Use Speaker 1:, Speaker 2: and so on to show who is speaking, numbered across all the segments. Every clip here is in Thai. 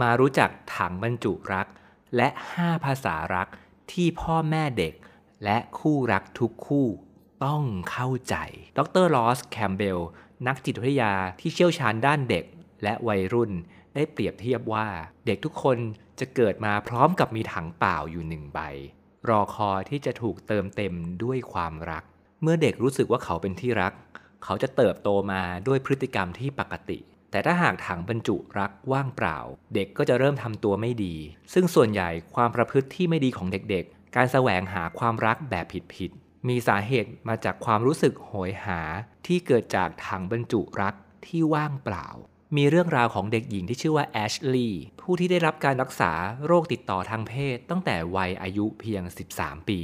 Speaker 1: มารู้จักถังบรรจุรัก และ 5 ภาษารักที่พ่อแม่เด็ก และคู่รักทุกคู่ต้องเข้าใจ ดร.รอสแคมป์เบล นักจิตวิทยาที่เชี่ยวชาญด้านเด็กและวัยรุ่น ได้เปรียบเทียบว่าเด็กทุกคนจะเกิดมาพร้อมกับมีถังเปล่าอยู่หนึ่งใบ รอคอยที่จะถูกเติมเต็มด้วยความรัก เมื่อเด็กรู้สึกว่าเขาเป็นที่รัก เขาจะเติบโตมาด้วยพฤติกรรมที่ปกติ แต่ถ้าหากถังบรรจุรักว่างเปล่า เด็กก็จะเริ่มทำตัวไม่ดี ซึ่งส่วนใหญ่ความประพฤติที่ไม่ดีของเด็กๆ การแสวงหาความรักแบบผิดๆ มีสาเหตุมาจากความรู้สึกโหยหาที่เกิดจากถังบรรจุรักที่ว่างเปล่า มีเรื่องราวของเด็กหญิงที่ชื่อว่าแอชลีย์ผู้ที่ได้รับการรักษาโรคติดต่อทางเพศ ตั้งแต่วัยอายุเพียง 13 ปี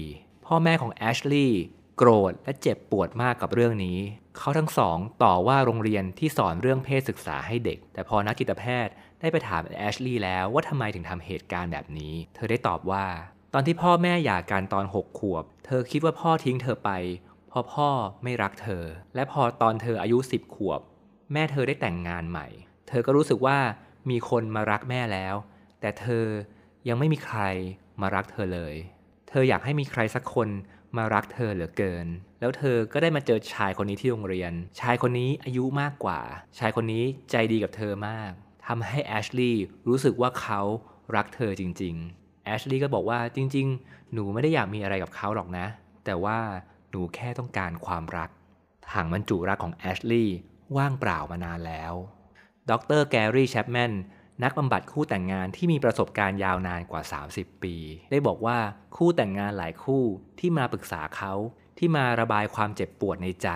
Speaker 1: พ่อแม่ของแอชลีย์ โกรธและเจ็บปวดมากกับเรื่องนี้ เขาทั้งสองต่อว่าโรงเรียนที่สอนเรื่องเพศศึกษาให้เด็ก แต่พอนักจิตแพทย์ได้ไปถามแอชลีย์แล้วว่าทำไมถึงทำเหตุการณ์แบบนี้ เธอได้ตอบว่า ตอนที่พ่อแม่หย่ากันตอน6ขวบ เธอคิดว่าพ่อทิ้งเธอไปเพราะพ่อไม่รักเธอ และพอตอนเธออายุ10ขวบ แม่เธอได้แต่งงานใหม่ เธอก็รู้สึกว่ามีคนมารักแม่แล้ว แต่เธอยังไม่มีใครมารักเธอเลย เธออยากให้มีใครสักคน มารักเธอเหลือเกิน แล้วเธอก็ได้มาเจอชายคนนี้ที่โรงเรียน ชายคนนี้อายุมากกว่า ชายคนนี้ใจดีกับเธอมากทำให้แอชลีย์รู้สึกว่าเขารักเธอจริง ๆ แอชลีย์ก็บอกว่าจริง ๆ หนูไม่ได้อยากมีอะไรกับเขาหรอกนะ แต่ว่าหนูแค่ต้องการความรัก ถังบรรจุรักของแอชลีย์ว่างเปล่ามานานแล้ว ดรแกรี่แชปแมน นักบำบัดคู่แต่งงานที่มีประสบการณ์ยาวนานกว่า 30 ปี ได้บอกว่าคู่แต่งงานหลายคู่ที่มาปรึกษาเขาที่มาระบายความเจ็บปวดในใจ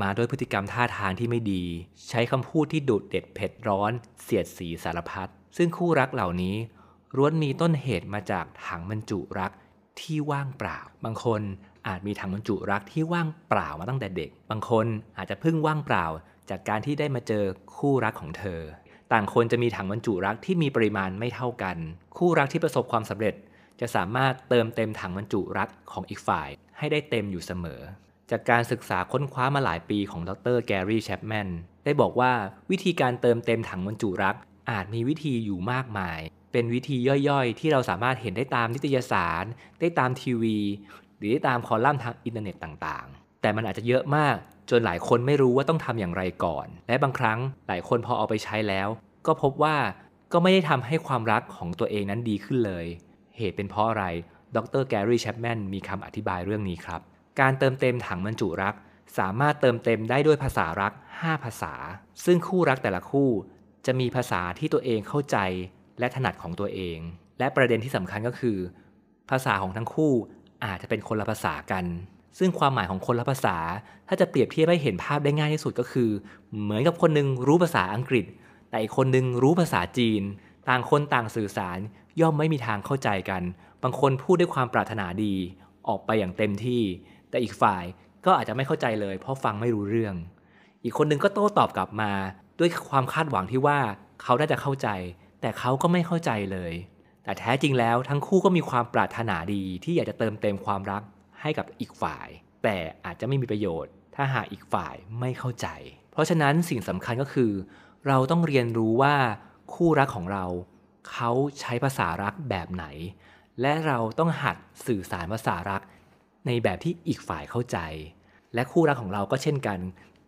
Speaker 1: มาด้วยพฤติกรรมท่าทางที่ไม่ดี ใช้คำพูดที่ดุดเด็ดเผ็ดร้อน เสียดสีสารพัดซึ่งคู่รักเหล่านี้ล้วนมีต้นเหตุมาจากถังบรรจุรักที่ว่างเปล่า บางคนอาจมีถังบรรจุรักที่ว่างเปล่ามาตั้งแต่เด็ก บางคนอาจจะเพิ่งว่างเปล่า จากการที่ได้มาเจอคู่รักของเธอ ต่างคนจะมีถังบรรจุรักที่มีปริมาณไม่เท่ากัน คู่รักที่ประสบความสำเร็จ จะสามารถเติมเต็มถังบรรจุรักของอีกฝ่าย ให้ได้เต็มอยู่เสมอ จากการศึกษาค้นคว้ามาหลายปีของดรแกรี่แชปแมนได้บอกว่าวิธีการเติมเต็มถังบรรจุรัก อาจมีวิธีอยู่มากมาย เป็นวิธีย่อยๆ ที่เราสามารถเห็นได้ตามนิตยสาร ได้ตามทีวี หรือได้ตามคอลัมน์ทางอินเทอร์เน็ตต่างๆ แต่มันอาจจะเยอะมาก จนหลายคนไม่รู้ว่าต้องทำอย่างไรก่อน และบางครั้งหลายคนพอเอาไปใช้แล้ว ก็พบว่าก็ไม่ได้ทำให้ความรักของตัวเองนั้นดีขึ้นเลย เหตุเป็นเพราะอะไรดรแกรี่แชปแมนมีคำอธิบายเรื่องนี้ครับ การเติมเต็มถังบรรจุรัก สามารถเติมเต็มได้ด้วยภาษารัก 5 ภาษา ซึ่งคู่รักแต่ละคู่ จะมีภาษาที่ตัวเองเข้าใจและถนัดของตัวเอง และประเด็นที่สำคัญก็คือ ภาษาของทั้งคู่อาจจะเป็นคนละภาษากัน ซึ่งความหมายของคนละภาษา ถ้าจะเปรียบเทียบให้เห็นภาพได้ง่ายที่สุดก็คือ เหมือนกับคนนึงรู้ภาษาอังกฤษ แต่อีกคนนึงรู้ภาษาจีน ต่างคนต่างสื่อสารย่อมไม่มีทางเข้าใจกัน บางคนพูดด้วยความปรารถนาดี ออกไปอย่างเต็มที่ แต่อีกฝ่ายก็อาจจะไม่เข้าใจเลย เพราะฟังไม่รู้เรื่อง อีกคนนึงก็โต้ตอบกลับมา ด้วยความคาดหวังที่ว่าเขาน่าจะเข้าใจ แต่เขาก็ไม่เข้าใจเลย แต่แท้จริงแล้วทั้งคู่ก็มีความปรารถนาดีที่อยากจะเติมเต็มความรัก ให้กับอีกฝ่าย แต่อาจจะไม่มีประโยชน์ ถ้าหากอีกฝ่ายไม่เข้าใจ เพราะฉะนั้นสิ่งสำคัญก็คือ เราต้องเรียนรู้ว่าคู่รักของเรา เขาใช้ภาษารักแบบไหน และเราต้องหัดสื่อสารภาษารัก ในแบบที่อีกฝ่ายเข้าใจ และคู่รักของเราก็เช่นกัน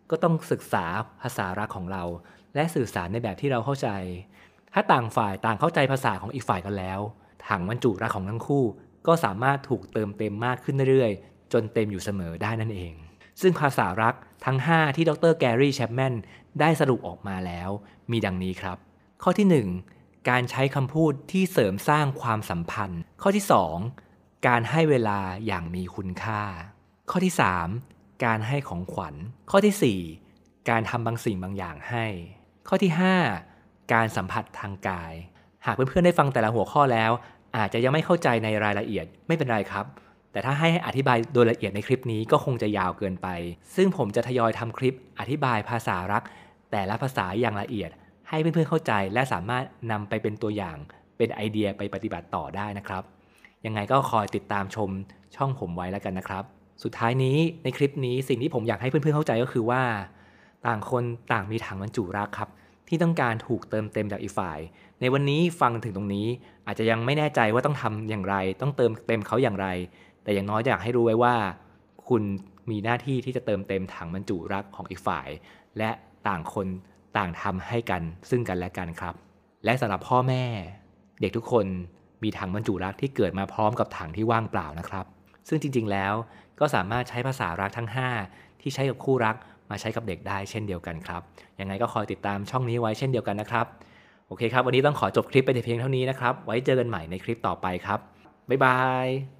Speaker 1: ก็ต้องศึกษาภาษารักของเรา และสื่อสารในแบบที่เราเข้าใจ ถ้าต่างฝ่ายต่างเข้าใจภาษาของอีกฝ่ายกันแล้ว ถังบรรจุรักของทั้งคู่ ก็สามารถถูกเติมเต็มมากขึ้นเรื่อยๆ จนเต็มอยู่เสมอได้นั่นเอง ซึ่งภาษารักทั้ง 5 ที่ดรแกรี่แชปแมนได้สรุปออกมาแล้ว มีดังนี้ครับ ข้อที่ 1 การใช้คำพูดที่เสริมสร้างความสัมพันธ์ ข้อที่ 2 การให้เวลาอย่างมีคุณค่า ข้อที่ 3 การให้ของขวัญ ข้อที่ 4 การทำบางสิ่งบางอย่างให้ ข้อที่ 5 การสัมผัสทางกาย หากเพื่อนๆได้ฟังแต่ละหัวข้อแล้ว อาจจะยังไม่เข้าใจในรายละเอียดไม่เป็นไรครับ แต่ถ้าให้อธิบายโดยละเอียดในคลิปนี้ก็คงจะยาวเกินไป ซึ่งผมจะทยอยทำคลิปอธิบายภาษารัก แต่ละภาษาอย่างละเอียด ให้เพื่อนๆเข้าใจ และสามารถนำไปเป็นตัวอย่าง เป็นไอเดียไปปฏิบัติต่อได้นะครับ ยังไงก็คอยติดตามชมช่องผมไว้แล้วกันนะครับ สุดท้ายนี้ในคลิปนี้สิ่งที่ผมอยากให้เพื่อนๆเข้าใจก็คือว่า ต่างคนต่างมีถังบรรจุรักครับ ที่ต้องการถูกเติมเต็มจากอีกฝ่าย ในวันนี้ฟังถึงตรงนี้อาจจะยังไม่แน่ใจว่าต้องทำอย่างไร ต้องเติมเต็มเขาอย่างไร แต่อย่างน้อยอยากให้รู้ไว้ว่า คุณมีหน้าที่ที่จะเติมเต็มถังบรรจุรักของอีกฝ่าย และต่างคนต่างทำให้กันซึ่งกันและกันครับ และสำหรับพ่อแม่ เด็กทุกคนมีถังบรรจุรักที่เกิดมาพร้อมกับถังที่ว่างเปล่านะครับ ซึ่งจริงๆแล้วก็สามารถใช้ภาษารักทั้ง 5 ที่ใช้กับคู่รัก มาใช้กับเด็กได้เช่นเดียวกันครับ ยังไงก็คอยติดตามช่องนี้ไว้เช่นเดียวกันนะครับ โอเคครับ วันนี้ต้องขอจบคลิปไปแต่เพียงเท่านี้นะครับ ไว้เจอกันใหม่ในคลิปต่อไปครับ บ๊ายบาย